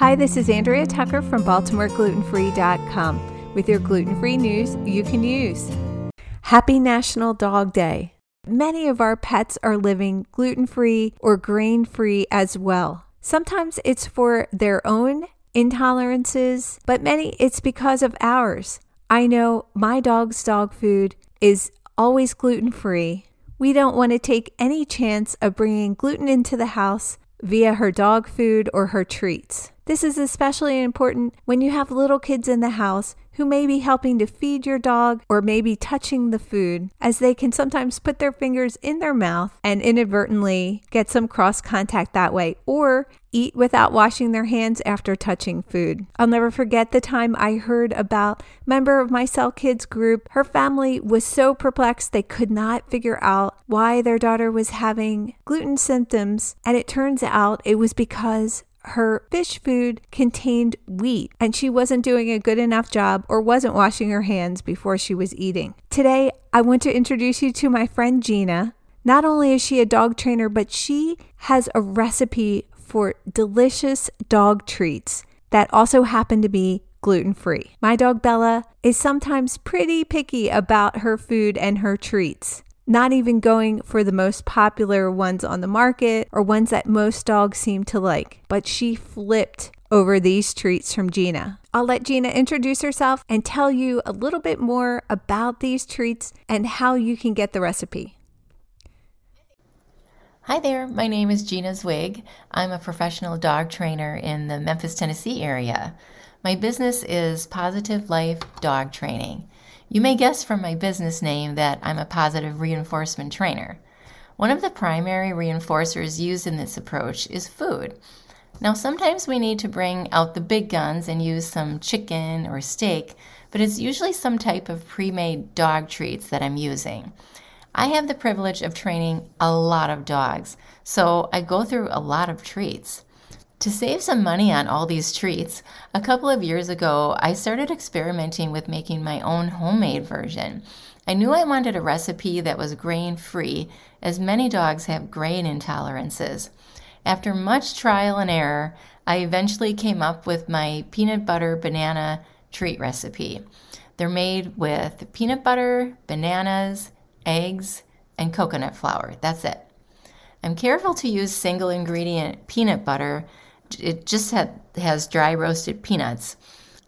Hi, this is Andrea Tucker from BaltimoreGlutenFree.com with your gluten free news you can use. Happy National Dog Day. Many of our pets are living gluten free or grain free as well. Sometimes it's for their own intolerances, but many it's because of ours. I know my dog's dog food is always gluten free. We don't want to take any chance of bringing gluten into the house via her dog food or her treats. This is especially important when you have little kids in the house who may be helping to feed your dog or maybe touching the food, as they can sometimes put their fingers in their mouth and inadvertently get some cross contact that way, or eat without washing their hands after touching food. I'll never forget the time I heard about member of my Cell Kids group. Her family was so perplexed they could not figure out why their daughter was having gluten symptoms, and it turns out it was because her fish food contained wheat and she wasn't doing a good enough job or wasn't washing her hands before she was eating. Today, I want to introduce you to my friend Gina. Not only is she a dog trainer, but she has a recipe for delicious dog treats that also happen to be gluten free. My dog Bella is sometimes pretty picky about her food and her treats not even going for the most popular ones on the market or ones that most dogs seem to like. But she flipped over these treats from Gina. I'll let Gina introduce herself and tell you a little bit more about these treats and how you can get the recipe. Hi there, my name is Gina Zwig. I'm a professional dog trainer in the Memphis, Tennessee area. My business is Positive Life Dog Training. You may guess from my business name that I'm a positive reinforcement trainer. One of the primary reinforcers used in this approach is food. Now, sometimes we need to bring out the big guns and use some chicken or steak, but it's usually some type of pre made dog treats that I'm using. I have the privilege of training a lot of dogs, so I go through a lot of treats. To save some money on all these treats, a couple of years ago, I started experimenting with making my own homemade version. I knew I wanted a recipe that was grain free, as many dogs have grain intolerances. After much trial and error, I eventually came up with my peanut butter banana treat recipe. They're made with peanut butter, bananas, eggs, and coconut flour. That's it. I'm careful to use single ingredient peanut butter. It just has dry roasted peanuts.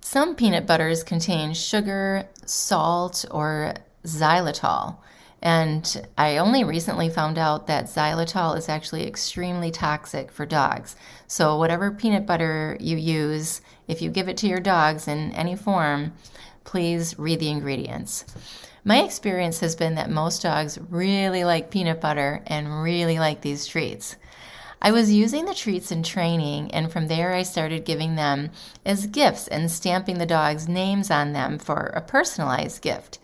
Some peanut butters contain sugar, salt, or xylitol. And I only recently found out that xylitol is actually extremely toxic for dogs. So, whatever peanut butter you use, if you give it to your dogs in any form, please read the ingredients. My experience has been that most dogs really like peanut butter and really like these treats. I was using the treats in training, and from there I started giving them as gifts and stamping the dogs' names on them for a personalized gift.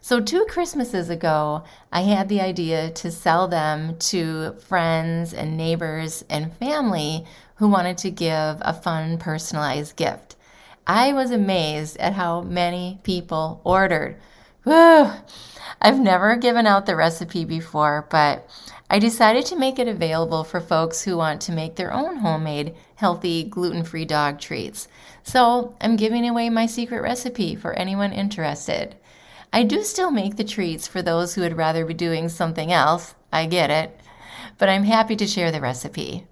So, two Christmases ago, I had the idea to sell them to friends and neighbors and family who wanted to give a fun, personalized gift. I was amazed at how many people ordered. Whew! I've never given out the recipe before, but I decided to make it available for folks who want to make their own homemade, healthy, gluten free dog treats. So I'm giving away my secret recipe for anyone interested. I do still make the treats for those who would rather be doing something else. I get it. But I'm happy to share the recipe.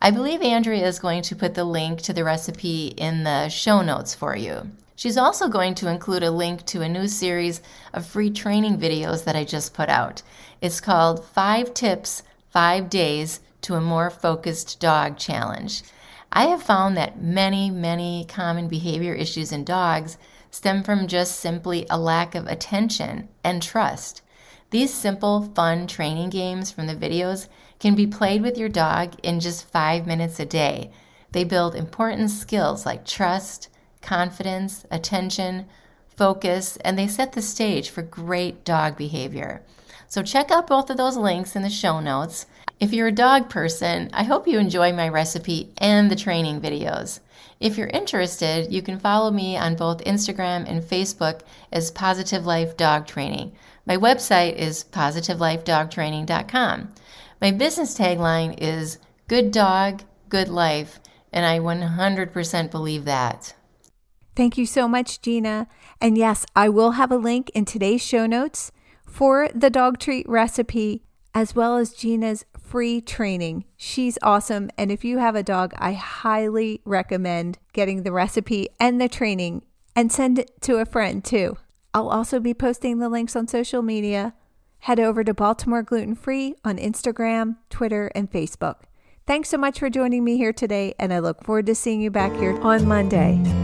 I believe Andrea is going to put the link to the recipe in the show notes for you. She's also going to include a link to a new series of free training videos that I just put out. It's called Five Tips, Five Days to a More Focused Dog Challenge. I have found that many, many common behavior issues in dogs stem from just simply a lack of attention and trust. These simple, fun training games from the videos can be played with your dog in just five minutes a day. They build important skills like trust, confidence, attention, focus, and they set the stage for great dog behavior. So check out both of those links in the show notes. If you're a dog person, I hope you enjoy my recipe and the training videos. If you're interested, you can follow me on both Instagram and Facebook as Positive Life Dog Training. My website is positivelifedogtraining.com. My business tagline is Good Dog, Good Life, and I 100% believe that. Thank you so much, Gina. And yes, I will have a link in today's show notes for the dog treat recipe as well as Gina's free training. She's awesome. And if you have a dog, I highly recommend getting the recipe and the training and send it to a friend too. I'll also be posting the links on social media. Head over to Baltimore Gluten Free on Instagram, Twitter, and Facebook. Thanks so much for joining me here today, and I look forward to seeing you back here on Monday.